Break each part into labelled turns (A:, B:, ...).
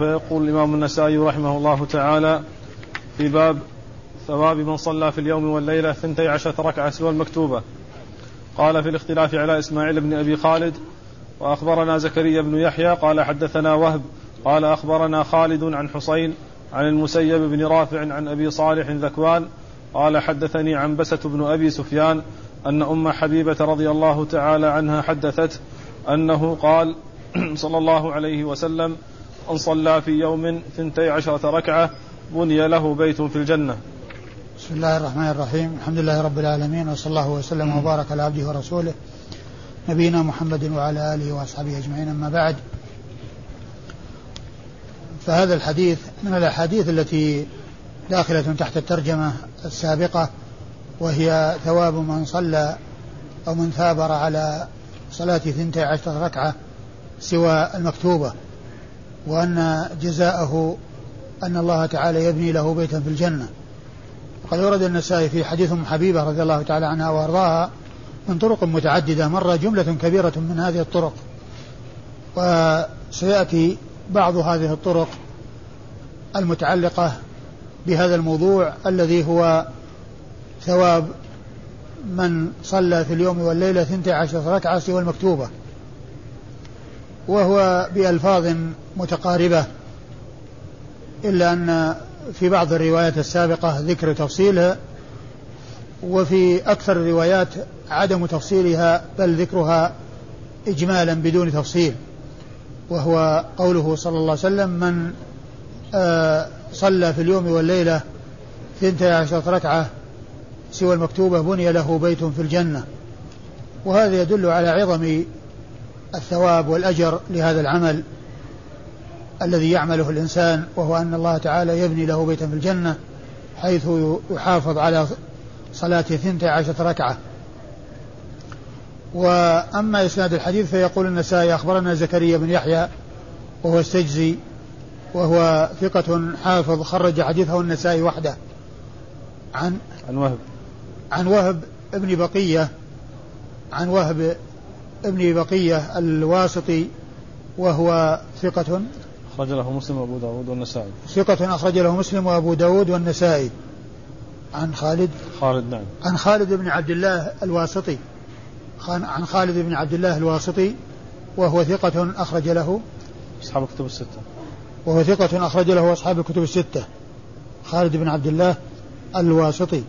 A: فيقول الإمام النسائي رحمه الله تعالى في باب ثواب من صلى في اليوم والليلة ثنتي عشرة ركعة سوى المكتوبة. قال في الاختلاف على إسماعيل بن أبي خالد وأخبرنا زكريا بن يحيى قال حدثنا وهب قال أخبرنا خالد عن حسين عن المسيب بن رافع عن أبي صالح ذكوان قال حدثني عنبسة بن أبي سفيان أن أم حبيبة رضي الله تعالى عنها حدثت أنه قال صلى الله عليه وسلم أن صلى في يوم ثنتي عشرة ركعة بني له بيت في الجنة.
B: بسم الله الرحمن الرحيم. الحمد لله رب العالمين وصلى الله وسلم وبارك على عبده ورسوله نبينا محمد وعلى آله وأصحابه أجمعين أما بعد. فهذا الحديث من الأحاديث التي داخلة تحت الترجمة السابقة وهي ثواب من صلى أو من ثابر على صلاة ثنتي عشرة ركعة سوى المكتوبة. وأن جزاءه أن الله تعالى يبني له بيتا في الجنة. وقد ورد النسائي في حديث أم حبيبة رضي الله تعالى عنها وأرضاها من طرق متعددة. مر جملة كبيرة من هذه الطرق. وسيأتي بعض هذه الطرق المتعلقة بهذا الموضوع الذي هو ثواب من صلى في اليوم والليلة ثنتي عشرة ركعة سوى المكتوبة. وهو بألفاظ متقاربة إلا أن في بعض الروايات السابقة ذكر تفصيلها وفي أكثر الروايات عدم تفصيلها بل ذكرها إجمالا بدون تفصيل. وهو قوله صلى الله عليه وسلم من آه صلى في اليوم والليلة ثنتي عشرة ركعة سوى المكتوبة بني له بيت في الجنة. وهذا يدل على عظم الثواب والأجر لهذا العمل الذي يعمله الإنسان وهو أن الله تعالى يبني له بيتا في الجنة حيث يحافظ على صلاة ثنتي عشرة ركعة. وأما إسناد الحديث فيقول النسائي أخبرنا زكريا بن يحيى وهو السجزي وهو ثقة حافظ خرج حديثه النسائي وحده. عن
A: عن وهب.
B: عن وهب ابن بقية عن وهب ابن بقية الواسطي وهو ثقة.
A: أخرج له مسلم وأبو داود والنسائي.
B: ثقة أخرج له مسلم وأبو داود والنسائي. عن خالد؟
A: خالد نعم.
B: عن خالد بن عبد الله الواسطي. عن خالد بن عبد الله الواسطي وهو ثقة أخرج له.
A: أصحاب الكتب الستة.
B: وهو ثقة أخرج له أصحاب الكتب الستة. خالد بن عبد الله الواسطي.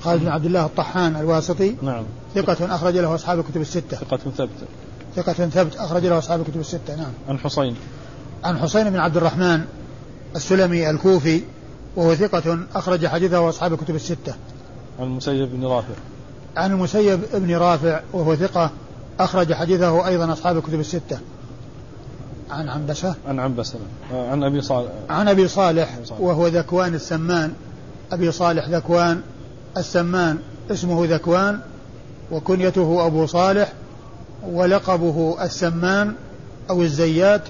B: خالد بن عبد الله الطحان الواسطي.
A: نعم.
B: ثقة أخرج له أصحاب الكتب الستة.
A: ثقة ثبت.
B: ثقة ثبت أخرج له أصحاب الكتب الستة نعم.
A: عن حسين.
B: عن حسين بن عبد الرحمن السلمي الكوفي وهو ثقة أخرج حديثه أصحاب الكتب الستة.
A: عن المسيب بن رافع.
B: عن المسيب بن رافع وهو ثقة أخرج حديثه أيضا أصحاب الكتب الستة. عن عنبسة.
A: عن عنبسة. آه، عن أبي صالح.
B: عن أبي صالح وهو ذكوان السمان. أبي صالح ذكوان السمان اسمه ذكوان وكنيته أبو صالح ولقبه السمان أو الزيات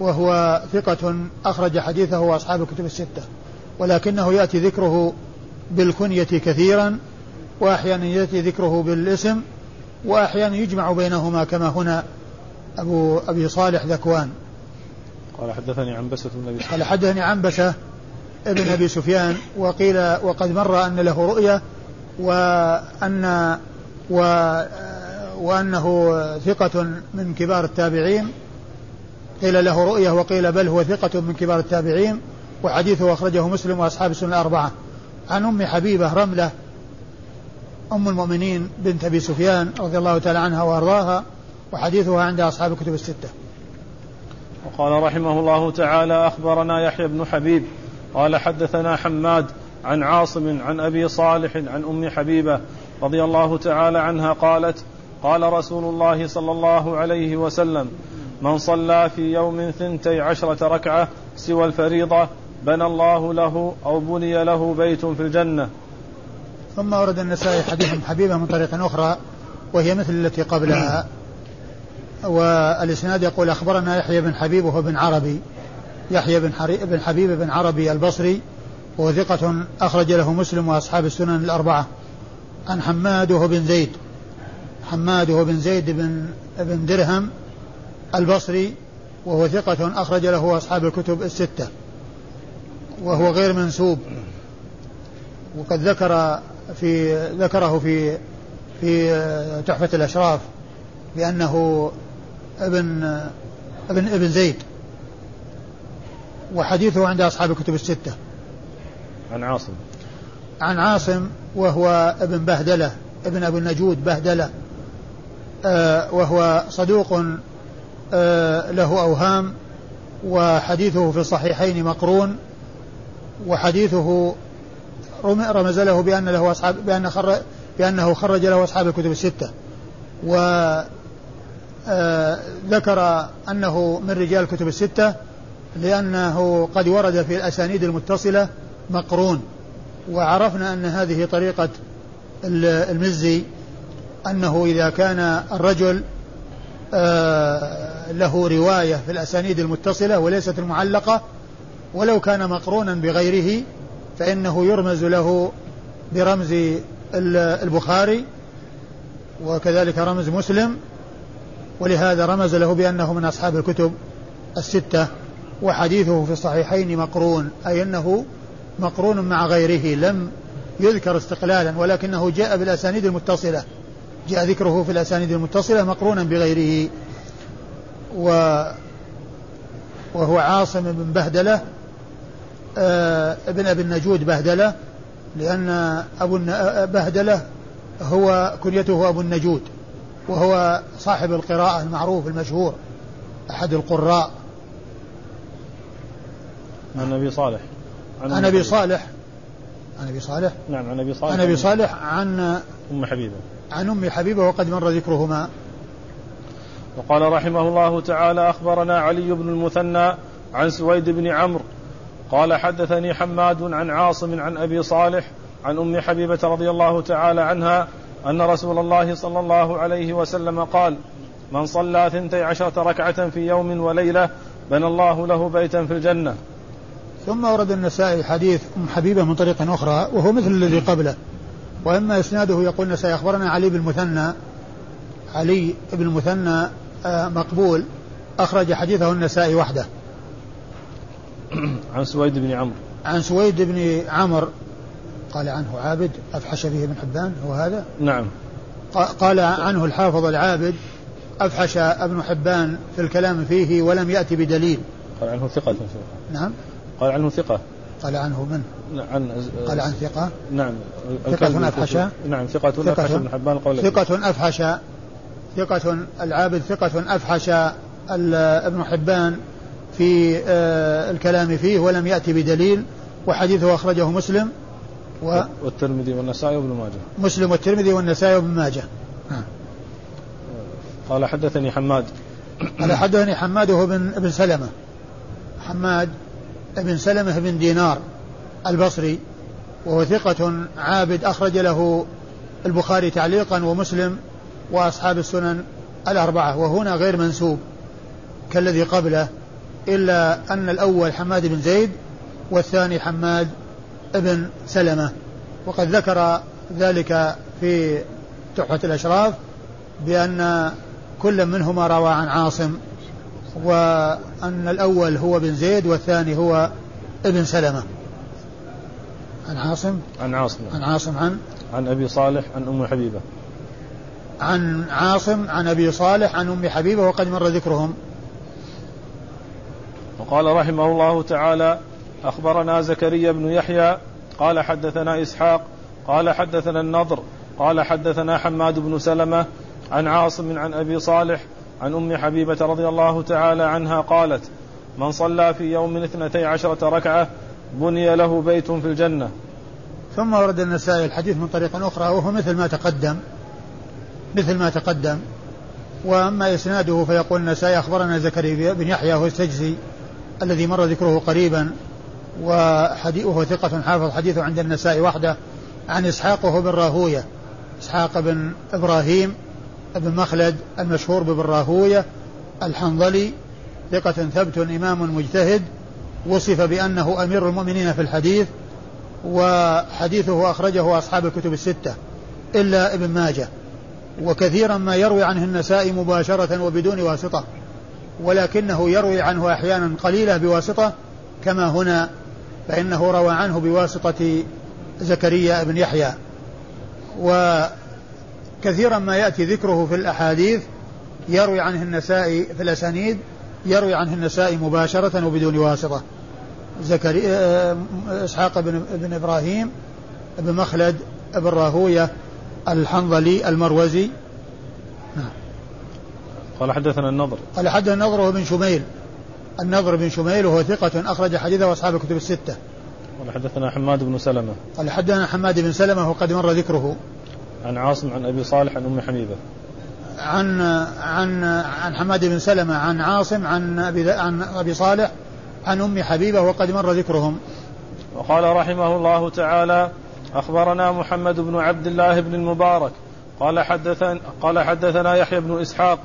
B: وهو ثقة أخرج حديثه أصحاب الكتب الستة. ولكنه يأتي ذكره بالكنية كثيرا وأحيانا يأتي ذكره بالاسم وأحيانا يجمع بينهما كما هنا أبو أبي صالح ذكوان.
A: قال حدثني عنبسة بن أبي
B: قال حدثني عنبسة ابن أبي سفيان وقيل وقد مر أن له رؤية وأن و وأنه ثقة من كبار التابعين. قيل له رؤية وقيل بل هو ثقة من كبار التابعين وحديثه أخرجه مسلم وأصحاب السنة الأربعة. عن أم حبيبة رملة أم المؤمنين بنت أبي سفيان رضي الله تعالى عنها وأرضاها وحديثها عند أصحاب الكتب الستة.
A: وقال رحمه الله تعالى أخبرنا يحيى بن حبيب قال حدثنا حماد عن عاصم عن أبي صالح عن أم حبيبة رضي الله تعالى عنها قالت قال رسول الله صلى الله عليه وسلم من صلى في يوم ثنتي عشرة ركعة سوى الفريضة بنى الله له أو بني له بيت في الجنة.
B: ثم ورد النسائي حديث حبيبة من طريق أخرى وهي مثل التي قبلها. والإسناد يقول أخبرنا يحيى بن حبيب وهو بن عربي يحيى بن, بن حبيب بن عربي البصري وهو ثقة أخرج له مسلم وأصحاب السنن الأربعة. عن حماد وهو بن زيد. حماد وهو بن زيد بن بن درهم البصري وهو ثقة أخرج له أصحاب الكتب الستة. وهو غير منسوب. وقد ذكر في ذكره في في تحفة الأشراف بأنه ابن ابن ابن زيد. وحديثه عند أصحاب الكتب الستة.
A: عن عاصم.
B: عن عاصم وهو ابن بهدلة ابن أبو النجود بهدلة آه وهو صدوق آه له أوهام وحديثه في الصحيحين مقرون وحديثه رمز له بأن له أصحاب بأن خرج بأنه خرج له أصحاب الكتب الستة. و آه ذكر أنه من رجال الكتب الستة لأنه قد ورد في الأسانيد المتصلة مقرون وعرفنا أن هذه طريقة المزي أنه إذا كان الرجل آه، له رواية في الأسانيد المتصلة وليست المعلقة ولو كان مقرونا بغيره فإنه يرمز له برمز البخاري وكذلك رمز مسلم ولهذا رمز له بأنه من أصحاب الكتب الستة. وحديثه في الصحيحين مقرون أي أنه مقرون مع غيره لم يذكر استقلالا ولكنه جاء بالأسانيد المتصلة. جاء ذكره في الأسانيد المتصلة مقرونا بغيره. و وهو عاصم بن بهدلة آه ابن أبي النجود بهدلة لأن أبو بهدلة هو كنيته أبو النجود وهو صاحب القراءة المعروف المشهور أحد القراء.
A: عن أبي صالح.
B: عن أبي صالح. عن أبي صالح.
A: نعم عن أبي صالح.
B: عن أبي صالح عن
A: أم حبيبة.
B: عن أم حبيبة وقد مر ذكرهما.
A: وقال رحمه الله تعالى أخبرنا علي بن المثنى عن سويد بن عمرو. قال حدثني حماد عن عاصم عن أبي صالح عن أم حبيبة رضي الله تعالى عنها أن رسول الله صلى الله عليه وسلم قال من صلى ثنتي عشرة ركعة في يوم وليلة بنى الله له بيتا في الجنة.
B: ثم ورد النسائي حديث أم حبيبة من طريق أخرى وهو مثل الذي قبله. وإما إسناده يقول النسائي أخبرنا علي بن المثنى علي بن المثنى آه، مقبول أخرج حديثه النسائي وحده.
A: عن سويد بن عمرو.
B: عن سويد بن عمرو قال عنه عابد أفحش فيه ابن حبان هو هذا؟
A: نعم.
B: قال عنه الحافظ العابد أفحش ابن حبان في الكلام فيه ولم يأتي بدليل.
A: قال عنه ثقة.
B: نعم.
A: قال عنه ثقة.
B: قال عنه من؟
A: عن
B: قال عن ثقة؟
A: نعم.
B: ثقة أفحش
A: نعم ثقة, ثقة أفحش ابن حبان قول
B: ثقة أفحش ثقة العابد ثقة أفحش ابن حبان في آه، الكلام فيه ولم يأتي بدليل وحديثه أخرجه مسلم.
A: و والترمذي والنسائي وابن ماجه.
B: مسلم والترمذي والنسائي وابن ماجه.
A: قال حدثني حماد.
B: قال حدثني حماد وهو بن ابن سلمة. حماد بن سلمة بن دينار البصري وهو ثقة عابد أخرج له البخاري تعليقا ومسلم وأصحاب السنن الأربعة وهنا غير منسوب كالذي قبله إلا أن الأول حماد بن زيد والثاني حماد بن سلمة وقد ذكر ذلك في تحفة الأشراف بأن كل منهما روى عن عاصم وأن الأول هو بن زيد والثاني هو ابن سلمة. عن عاصم؟
A: عن عاصم.
B: عن عاصم عن؟
A: عن أبي صالح عن أم حبيبة.
B: عن عاصم عن أبي صالح عن أم حبيبة وقد مر ذكرهم.
A: وقال رحمه الله تعالى أخبرنا زكريا بن يحيى قال حدثنا إسحاق قال حدثنا النضر قال حدثنا حماد بن سلمة عن عاصم عن أبي صالح عن أم حبيبة رضي الله تعالى عنها قالت من صلى في يوم اثنتي عشرة ركعة بني له بيت في الجنة.
B: ثم ورد النسائي الحديث من طريق أخرى وهو مثل ما تقدم مثل ما تقدم. وأما إسناده فيقول النسائي أخبرنا زكريا بن يحيى هو السجزي الذي مر ذكره قريبا وهو ثقة حافظ حديثه عند النسائي وحده عن إسحاق وهو بن راهوية إسحاق بن إبراهيم بن مخلد المشهور بابن راهوية الحنظلي ثقة ثبت إمام مجتهد وصف بأنه أمير المؤمنين في الحديث وحديثه أخرجه أصحاب الكتب الستة إلا ابن ماجه. وكثيرا ما يروي عنه النسائي مباشرة وبدون واسطة ولكنه يروي عنه أحيانا قليلة بواسطة كما هنا فإنه روى عنه بواسطة زكريا بن يحيى. وكثيرا ما يأتي ذكره في الأحاديث يروي عنه النسائي في الأسانيد يروي عنه النسائي مباشرة وبدون واسطة. زكريا آه، إسحاق بن, بن إبراهيم بن مخلد بن راهوية الحنظلي المروزي.
A: نعم. قال حدثنا النضر.
B: قال حدثنا النضر وابن شميل. النضر بن شميل وهو ثقة أخرج حديثه وأصحاب الكتب الستة.
A: قال حدثنا حماد بن سلمة.
B: قال حدثنا حماد بن سلمة وقد مر ذكره.
A: عن عاصم عن أبي صالح عن أم حنيفة
B: عن عن عن حماد بن سلمة عن عاصم عن أبي عن أبي صالح عن أم حبيبة وقد مر ذكرهم.
A: وقال رحمه الله تعالى أخبرنا محمد بن عبد الله بن المبارك. قال حدثنا قال حدثنا يحيى بن إسحاق.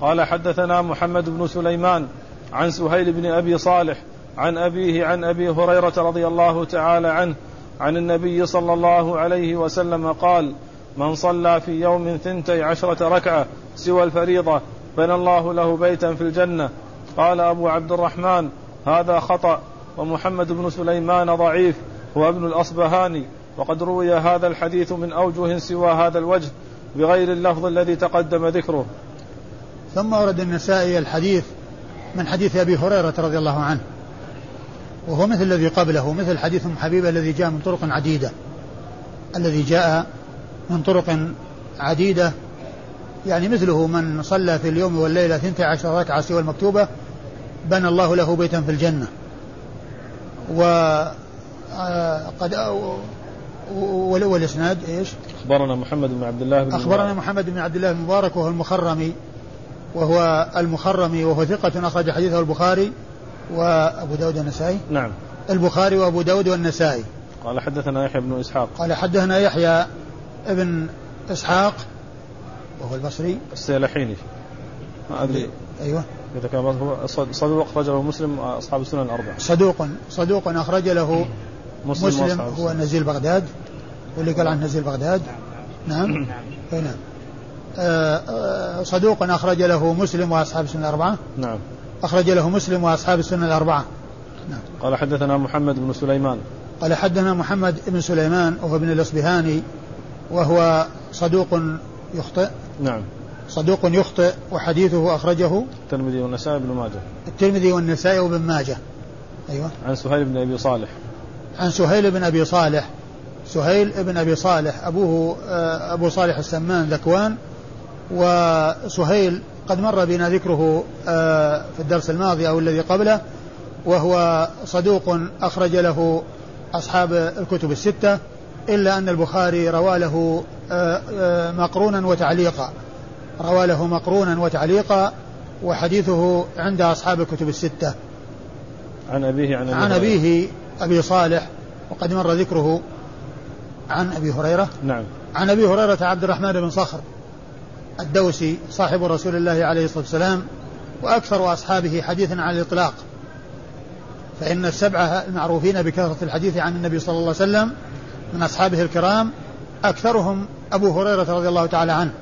A: قال حدثنا محمد بن سليمان عن سهيل بن أبي صالح عن أبيه عن أبي هريرة رضي الله تعالى عنه عن النبي صلى الله عليه وسلم قال من صلى في يوم ثنتي عشرة ركعة سوى الفريضة بنى الله له بيتا في الجنة. قال أبو عبد الرحمن هذا خطأ ومحمد بن سليمان ضعيف هو ابن الأصبهاني. وقد روي هذا الحديث من أوجه سوى هذا الوجه بغير اللفظ الذي تقدم ذكره.
B: ثم ورد النسائي الحديث من حديث أبي هريرة رضي الله عنه. وهو مثل الذي قبله مثل حديث ام حبيبه الذي جاء من طرق عديدة الذي جاء من طرق عديدة. يعني مثله من صلى في اليوم والليلة ثنتي عشر ركعة سوى المكتوبة بنى الله له بيتا في الجنة. و آه، قد والاسناد إيش؟
A: أخبرنا محمد بن عبد الله بن
B: أخبرنا محمد بن عبد الله بن مبارك وهو المخرمي وهو المخرمي وهو ثقة أخرج حديثه البخاري وأبو داود النسائي
A: نعم.
B: البخاري وأبو داود والنسائي.
A: قال حدثنا يحيى بن إسحاق.
B: قال حدثنا يحيى ابن إسحاق وهو البصري.
A: السيلحيني. ما أدري.
B: أيوه.
A: إذا كان هو صدوق أخرج له مسلم أصحاب السنن الأربعة.
B: صدوق صدوق أخرج له مسلم, مسلم هو نزيل بغداد. واللي قال عن نزيل بغداد. نعم. نعم. آه، آه، صدوق أخرج له مسلم وأصحاب السنة الأربعة.
A: نعم.
B: أخرج له مسلم وأصحاب السنة الأربعة.
A: نعم. قال حدثنا محمد بن سليمان.
B: قال حدثنا محمد بن سليمان وهو ابن الأصبهاني. وهو صدوق يخطئ.
A: نعم.
B: صدوق يخطئ وحديثه أخرجه
A: الترمذي والنسائي بن ماجه.
B: الترمذي والنسائي وابن ماجه. أيوة.
A: عن سهيل بن أبي صالح.
B: عن سهيل بن أبي صالح. سهيل بن أبي صالح أبوه آه، أبو صالح السمان ذكوان. وسهيل قد مر بنا ذكره آه، في الدرس الماضي أو الذي قبله وهو صدوق أخرج له أصحاب الكتب الستة. إلا أن البخاري روى له آه، آه، مقرونا وتعليقا. روى له مقرونا وتعليقا وحديثه عند أصحاب الكتب الستة.
A: عن أبيه عن,
B: عن أبيه أبي صالح وقد مر ذكره عن أبي هريرة.
A: نعم.
B: عن أبي هريرة عبد الرحمن بن صخر الدوسي صاحب رسول الله عليه الصلاة والسلام وأكثر أصحابه حديثا على الإطلاق. فإن السبعة المعروفين بكثرة الحديث عن النبي صلى الله عليه وسلم من أصحابه الكرام أكثرهم أبو هريرة رضي الله تعالى عنه.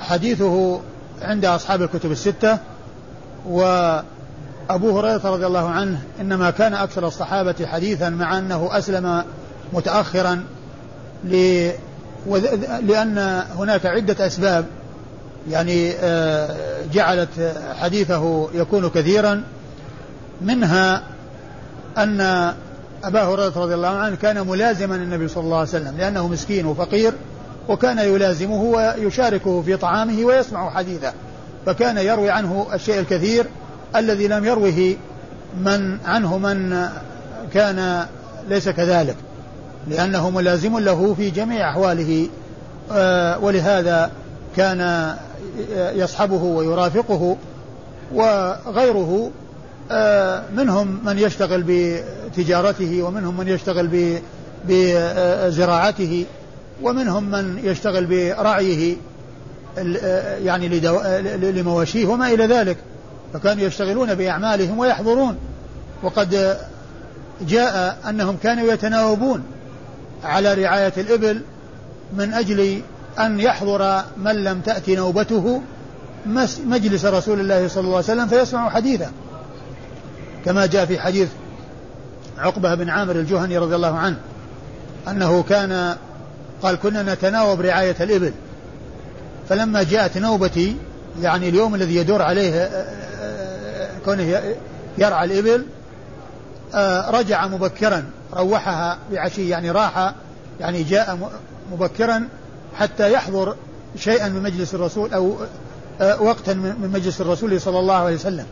B: وحديثه عند أصحاب الكتب الستة. وأبو هريرة رضي الله عنه إنما كان أكثر الصحابة حديثا مع أنه أسلم متأخرا لأن هناك عدة أسباب. يعني آه، جعلت حديثه يكون كثيرا. منها أن أبا هريرة رضي الله عنه كان ملازما النبي صلى الله عليه وسلم لأنه مسكين وفقير وكان يلازمه ويشاركه في طعامه ويسمع حديثه فكان يروي عنه الشيء الكثير الذي لم يروه من عنه من كان ليس كذلك لأنه ملازم له في جميع أحواله آه، ولهذا كان يصحبه ويرافقه وغيره منهم من يشتغل بتجارته ومنهم من يشتغل بزراعته ومنهم من يشتغل برعيه آه، يعني لمواشيه وما إلى ذلك. فكانوا يشتغلون بأعمالهم ويحضرون. وقد جاء أنهم كانوا يتناوبون على رعاية الإبل من أجل أن يحضر من لم تأتي نوبته مجلس رسول الله صلى الله عليه وسلم فيسمع حديثه. كما جاء في حديث عقبة بن عامر الجهني رضي الله عنه أنه كان قال كنا نتناوب رعاية الإبل. فلما جاءت نوبتي يعني اليوم الذي يدور عليه آه، آه، كونه يرعى الإبل آه، رجع مبكرا روحها بعشي يعني راح يعني جاء مبكرا حتى يحضر شيئا من مجلس الرسول أو وقتا من مجلس الرسول صلى الله عليه وسلم.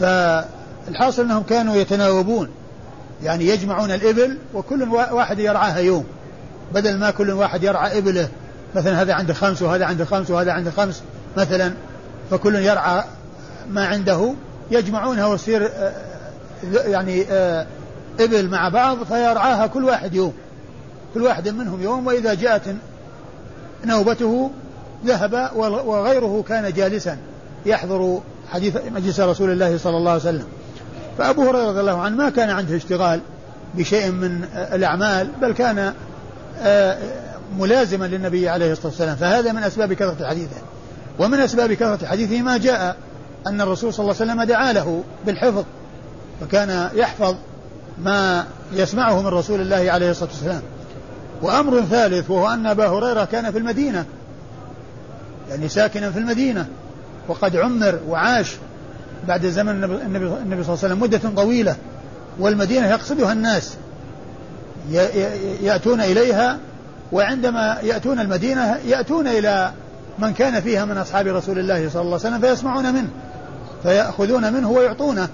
B: فالحاصل أنهم كانوا يتناوبون. يعني يجمعون الإبل وكل واحد يرعاها يوم. بدل ما كل واحد يرعى إبله مثلا هذا عنده خمس وهذا عنده خمس وهذا عنده خمس مثلا فكل يرعى ما عنده يجمعونها ويصير آه، يعني آه، إبل مع بعض فيرعاها كل واحد يوم. كل واحد منهم يوم وإذا جاءت نوبته ذهب وغيره كان جالسا يحضر حديث مجلس رسول الله صلى الله عليه وسلم. فأبو هريرة رضي الله عنه ما كان عنده اشتغال بشيء من الأعمال بل كان آه، ملازما للنبي عليه الصلاة والسلام. فهذا من أسباب كثرة حديثه. ومن أسباب كثرة حديثه ما جاء أن الرسول صلى الله عليه وسلم دعا له بالحفظ فكان يحفظ ما يسمعه من رسول الله عليه الصلاة والسلام. وأمر ثالث وهو أن أبا هريرة كان في المدينة. يعني ساكنا في المدينة. وقد عمر وعاش بعد زمن النبي, النبي صلى الله عليه وسلم مدة طويلة والمدينة يقصدها الناس. يأتون إليها وعندما يأتون المدينة يأتون إلى من كان فيها من أصحاب رسول الله صلى الله عليه وسلم فيسمعون منه فيأخذون منه ويعطونه.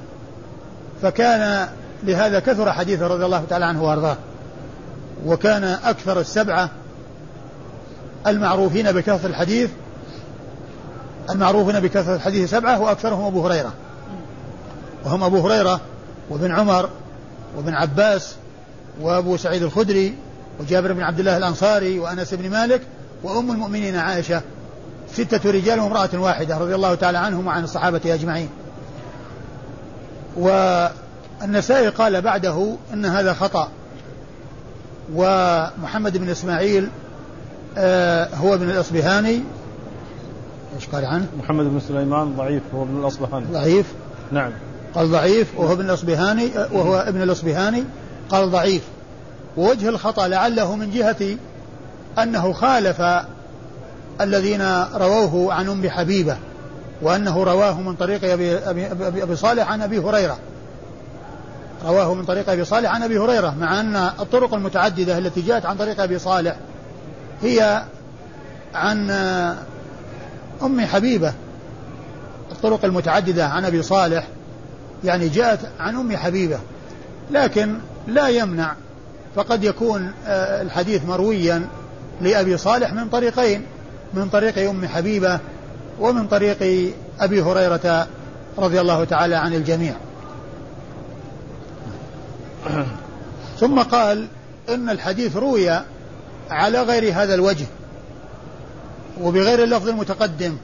B: فكان لهذا كثر حديثه رضي الله تعالى عنه وأرضاه. وكان أكثر السبعة المعروفين بكثرة الحديث المعروفين بكثرة الحديث سبعة وأكثرهم أبو هريرة. وهم أبو هريرة وابن عمر وابن عباس وأبو سعيد الخدري وجابر بن عبد الله الأنصاري وأنس بن مالك وأم المؤمنين عائشة. ستة رجال وامرأة واحدة رضي الله تعالى عنهم وعن الصحابة أجمعين. والنسائي قال بعده أن هذا خطأ. ومحمد بن إسماعيل آه هو ابن الأصبهاني إيش قال عنه؟
A: محمد بن سليمان ضعيف هو ابن الأصبهاني.
B: ضعيف.
A: نعم.
B: قال ضعيف وهو ابن الأصبهاني وهو ابن الأصبهاني. قال ضعيف. ووجه الخطأ لعله من جهة أنه خالف الذين رووه عن أم حبيبة وأنه رواه من طريق أبي, أبي, أبي, صالح عن أبي هريرة. رواه من طريق أبي صالح عن أبي هريرة مع أن الطرق المتعددة التي جاءت عن طريق أبي صالح هي عن أم حبيبة الطرق المتعددة عن أبي صالح يعني جاءت عن أم حبيبة لكن لا يمنع فقد يكون آه، الحديث مرويا لأبي صالح من طريقين من طريق أم حبيبة ومن طريق أبي هريرة رضي الله تعالى عن الجميع. ثم قال إن الحديث روي على غير هذا الوجه. وبغير اللفظ المتقدم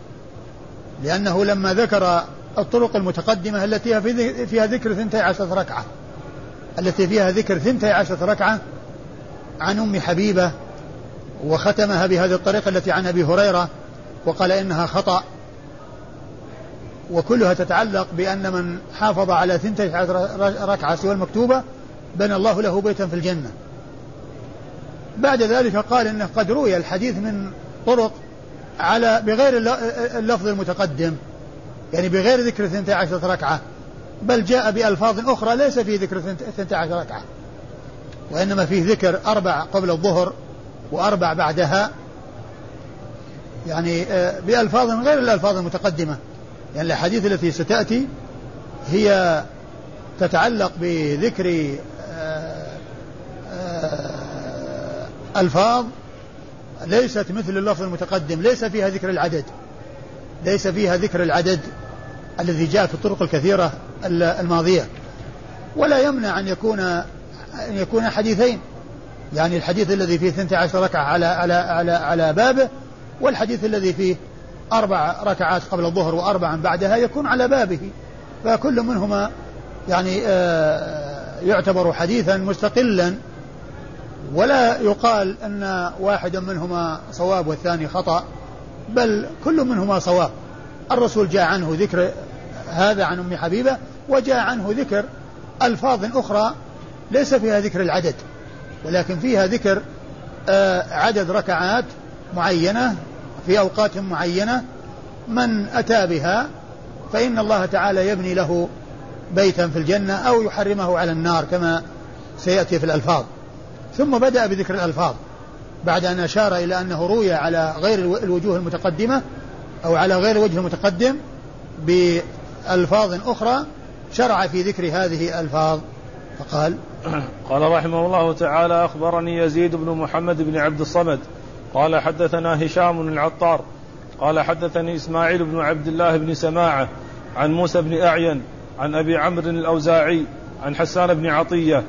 B: لأنه لما ذكر الطرق المتقدمة التي فيها ذكر ثنتي عشرة ركعة التي فيها ذكر ثنتي عشرة ركعة عن أم حبيبة وختمها بهذه الطريقة التي عن أبي هريرة وقال إنها خطأ وكلها تتعلق بأن من حافظ على ثنتي عشرة ركعة سوى المكتوبة بنى الله له بيتا في الجنة. بعد ذلك قال إنه قد روي الحديث من طرق على بغير اللفظ المتقدم. يعني بغير ذكر 12 ركعة. بل جاء بألفاظ أخرى ليس في ذكر 12 ركعة. وإنما فيه ذكر أربع قبل الظهر وأربع بعدها. يعني آه، بألفاظ غير الألفاظ المتقدمة. يعني الأحاديث التي ستأتي هي تتعلق بذكر آه، آه، ألفاظ ليست مثل اللفظ المتقدم ليس فيها ذكر العدد. ليس فيها ذكر العدد الذي جاء في الطرق الكثيرة الماضية. ولا يمنع أن يكون أن يكون حديثين. يعني الحديث الذي فيه 12 ركعة على على على على بابه والحديث الذي فيه أربع ركعات قبل الظهر وأربعا بعدها يكون على بابه. فكل منهما يعني آه، يعتبر حديثا مستقلا. ولا يقال أن واحد منهما صواب والثاني خطأ بل كل منهما صواب. الرسول جاء عنه ذكر هذا عن أم حبيبة وجاء عنه ذكر ألفاظ أخرى ليس فيها ذكر العدد ولكن فيها ذكر آه، عدد ركعات معينة في أوقات معينة من أتى بها فإن الله تعالى يبني له بيتا في الجنة أو يحرمه على النار كما سيأتي في الألفاظ. ثم بدأ بذكر الألفاظ بعد أن أشار إلى أنه روي على غير الوجوه المتقدمة أو على غير الوجه المتقدم بألفاظ أخرى شرع في ذكر هذه الألفاظ. فقال
A: قال رحمه الله تعالى أخبرني يزيد بن محمد بن عبد الصمد. قال حدثنا هشام العطار. قال حدثني إسماعيل بن عبد الله بن سماعة عن موسى بن أعين عن أبي عمرو الأوزاعي عن حسان بن عطية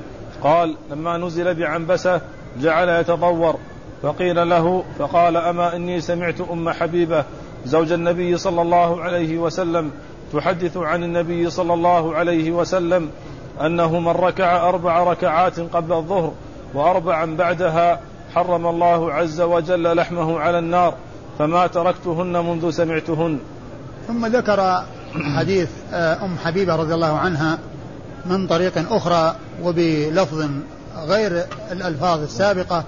A: قال لما نزل بعنبسة جعل يتضور فقيل له فقال أما إني سمعت أم حبيبة زوج النبي صلى الله عليه وسلم تحدث عن النبي صلى الله عليه وسلم أنه من ركع أربع ركعات قبل الظهر وأربعا بعدها حرم الله عز وجل لحمه على النار فما تركتهن منذ سمعتهن.
B: ثم ذكر حديث آه، أم حبيبة رضي الله عنها من طريق أخرى وبلفظ غير الألفاظ السابقة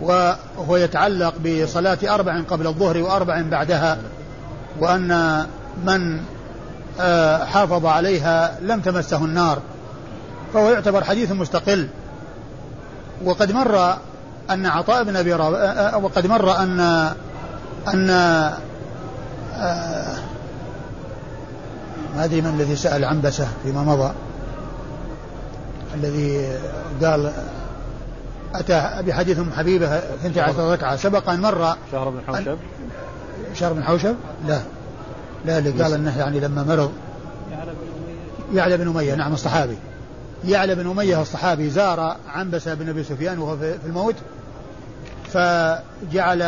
B: وهو يتعلق بصلاة أربع قبل الظهر وأربع بعدها وأن من آه، حافظ عليها لم تمسه النار. فهو يعتبر حديث مستقل. وقد مر أن عطاء بن أبي آه، آه، وقد مر أن أن أدري من الذي سأل عنبسة فيما مضى. الذي قال أتى بحديث أم حبيبة 12 ركعة. سبق أن مر
A: شهر بن حوشب.
B: شهر بن حوشب؟ لا. لا اللي قال أنه يعني لما مرض يعلى بن أمية. نعم الصحابي. يعلى بن أمية الصحابي زار عنبسة بن أبي سفيان وهو في الموت. فجعل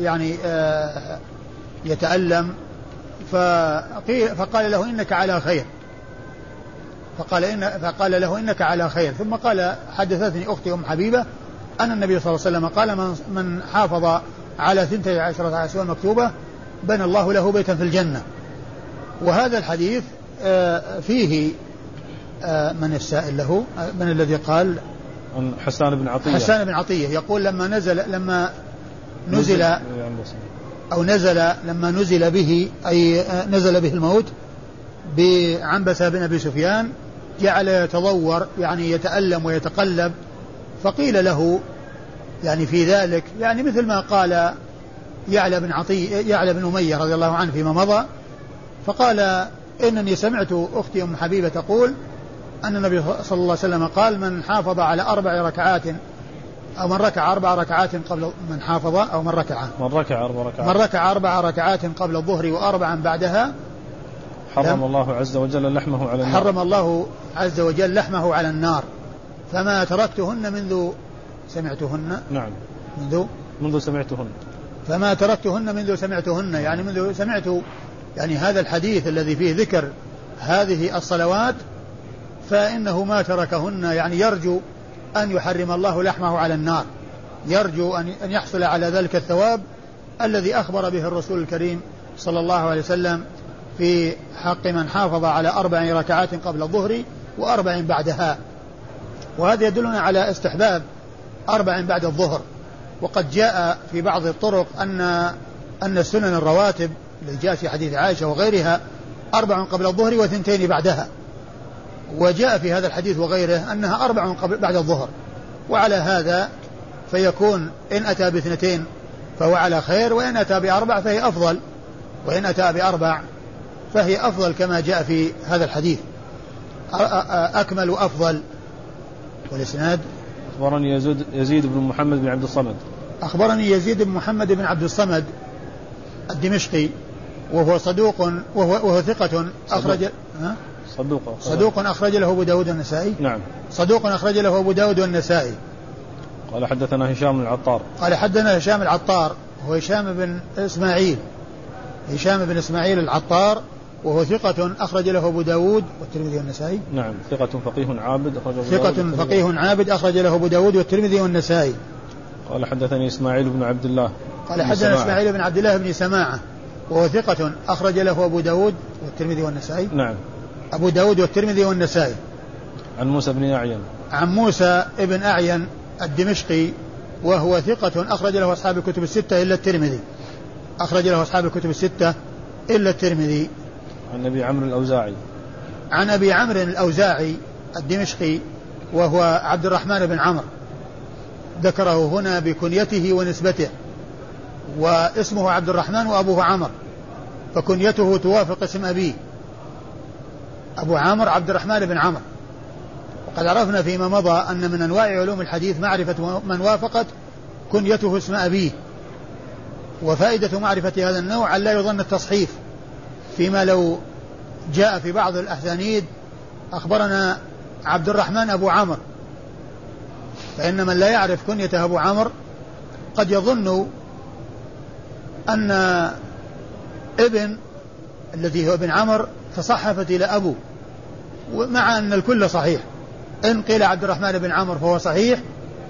B: يعني آه، يتألم. فقال له إنك على خير. فقال إن فقال له إنك على خير. ثم قال حدثتني أختي أم حبيبة أن النبي صلى الله عليه وسلم قال من, من حافظ على ثنتي عشرة أسوار مكتوبة بنى الله له بيتا في الجنة. وهذا الحديث آه، فيه آه، من السائل له آه، من الذي قال؟
A: حسان بن عطية.
B: حسان بن عطية. يقول لما نزل لما نزل أو نزل لما نزل به أي نزل به الموت بعنبسة بن أبي سفيان جعل يتضور يعني يتألم ويتقلب فقيل له يعني في ذلك يعني مثل ما قال يعلى بن عطي يعلى بن أمية رضي الله عنه فيما مضى فقال إنني سمعت أختي أم حبيبة تقول أن النبي صلى الله عليه وسلم قال من حافظ على أربع ركعات أو من ركع أربع ركعات قبل من حافظ أو من ركع.
A: من ركع أربع ركعات.
B: من ركع أربع ركعات قبل الظهر وأربعا بعدها
A: حرم الله عز وجل لحمه على النار.
B: حرم الله عز وجل لحمه على النار. فما تركتهن منذ سمعتهن؟
A: نعم.
B: منذ؟
A: منذ سمعتهن.
B: فما تركتهن منذ سمعتهن. يعني منذ سمعت يعني هذا الحديث الذي فيه ذكر هذه الصلوات فإنه ما تركهن يعني يرجو أن يحرم الله لحمه على النار. يرجو أن يحصل على ذلك الثواب الذي أخبر به الرسول الكريم صلى الله عليه وسلم في حق من حافظ على أربع ركعات قبل الظهر وأربع بعدها. وهذا يدلنا على استحباب أربع بعد الظهر. وقد جاء في بعض الطرق أن أن السنن الرواتب اللي جاء في حديث عائشة وغيرها أربع قبل الظهر وثنتين بعدها. وجاء في هذا الحديث وغيره أنها أربع قبل بعد الظهر. وعلى هذا فيكون إن أتى باثنتين فهو على خير وإن أتى بأربع فهي أفضل وإن أتى بأربع فهي أفضل كما جاء في هذا الحديث. أكمل وأفضل. والإسناد؟
A: أخبرني يزيد, يزيد بن محمد بن عبد الصمد.
B: أخبرني يزيد بن محمد بن عبد الصمد الدمشقي وهو صدوق وهو, وهو ثقة أخرج؟
A: صدوق
B: صدوق أخرج له أبو داود والنسائي؟
A: نعم.
B: صدوق أخرج له أبو داود والنسائي.
A: قال حدثنا هشام العطار.
B: قال حدثنا هشام العطار هو هشام بن إسماعيل. هشام بن إسماعيل العطار وهو ثقة أخرج له أبو داود والترمذي والنسائي.
A: نعم ثقة فقيه عابد أخرج
B: ثقة فقيه عابد أخرج له أبو داود والترمذي والنسائي.
A: قال حدثني إسماعيل بن عبد الله
B: قال حدثنا إسماعيل بن عبد الله بن سماعة وهو ثقة أخرج له أبو داود والترمذي والنسائي.
A: نعم.
B: أبو داود والترمذي والنسائي.
A: عن موسى بن أعين.
B: عن موسى بن أعين الدمشقي وهو ثقة أخرج له أصحاب الكتب الستة إلا الترمذي. أخرج له أصحاب الكتب الستة إلا الترمذي.
A: عن أبي عمرو الأوزاعي.
B: عن أبي عمرو الأوزاعي الدمشقي وهو عبد الرحمن بن عمرو. ذكره هنا بكنيته ونسبته واسمه عبد الرحمن وأبوه عمر فكنيته توافق اسم أبيه. أبو عامر عبد الرحمن بن عمر وقد عرفنا فيما مضى أن من أنواع علوم الحديث معرفة من وافقت كنيته اسم أبيه. وفائدة معرفة هذا النوع أن لا يظن التصحيف. فيما لو جاء في بعض الأسانيد أخبرنا عبد الرحمن أبو عمر فإن من لا يعرف كنية أبو عمر قد يظن أن ابن الذي هو ابن عمر تصحفت إلى أبو مع أن الكل صحيح. إن قيل عبد الرحمن بن عمر فهو صحيح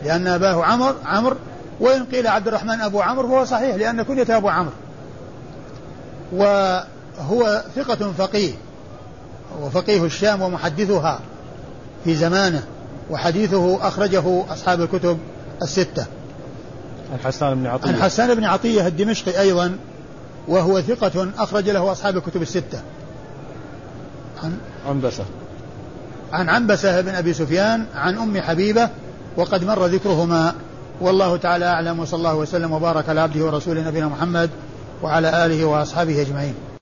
B: لأن أباه عمر عمر وإن قيل عبد الرحمن أبو عمرو فهو صحيح لأن كنيته أبو عمرو. وهو ثقة فقيه وفقيه الشام ومحدثها في زمانه وحديثه أخرجه أصحاب الكتب الستة.
A: عن حسان بن عطية.
B: عن حسان بن عطية الدمشقي أيضا وهو ثقة أخرج له أصحاب الكتب الستة.
A: عن عنبسة.
B: عن عنبسة بن أبي سفيان عن أم حبيبة وقد مر ذكرهما. والله تعالى أعلم وصلى الله وسلم وبارك على عبده ورسوله نبينا محمد وعلى آله وأصحابه أجمعين.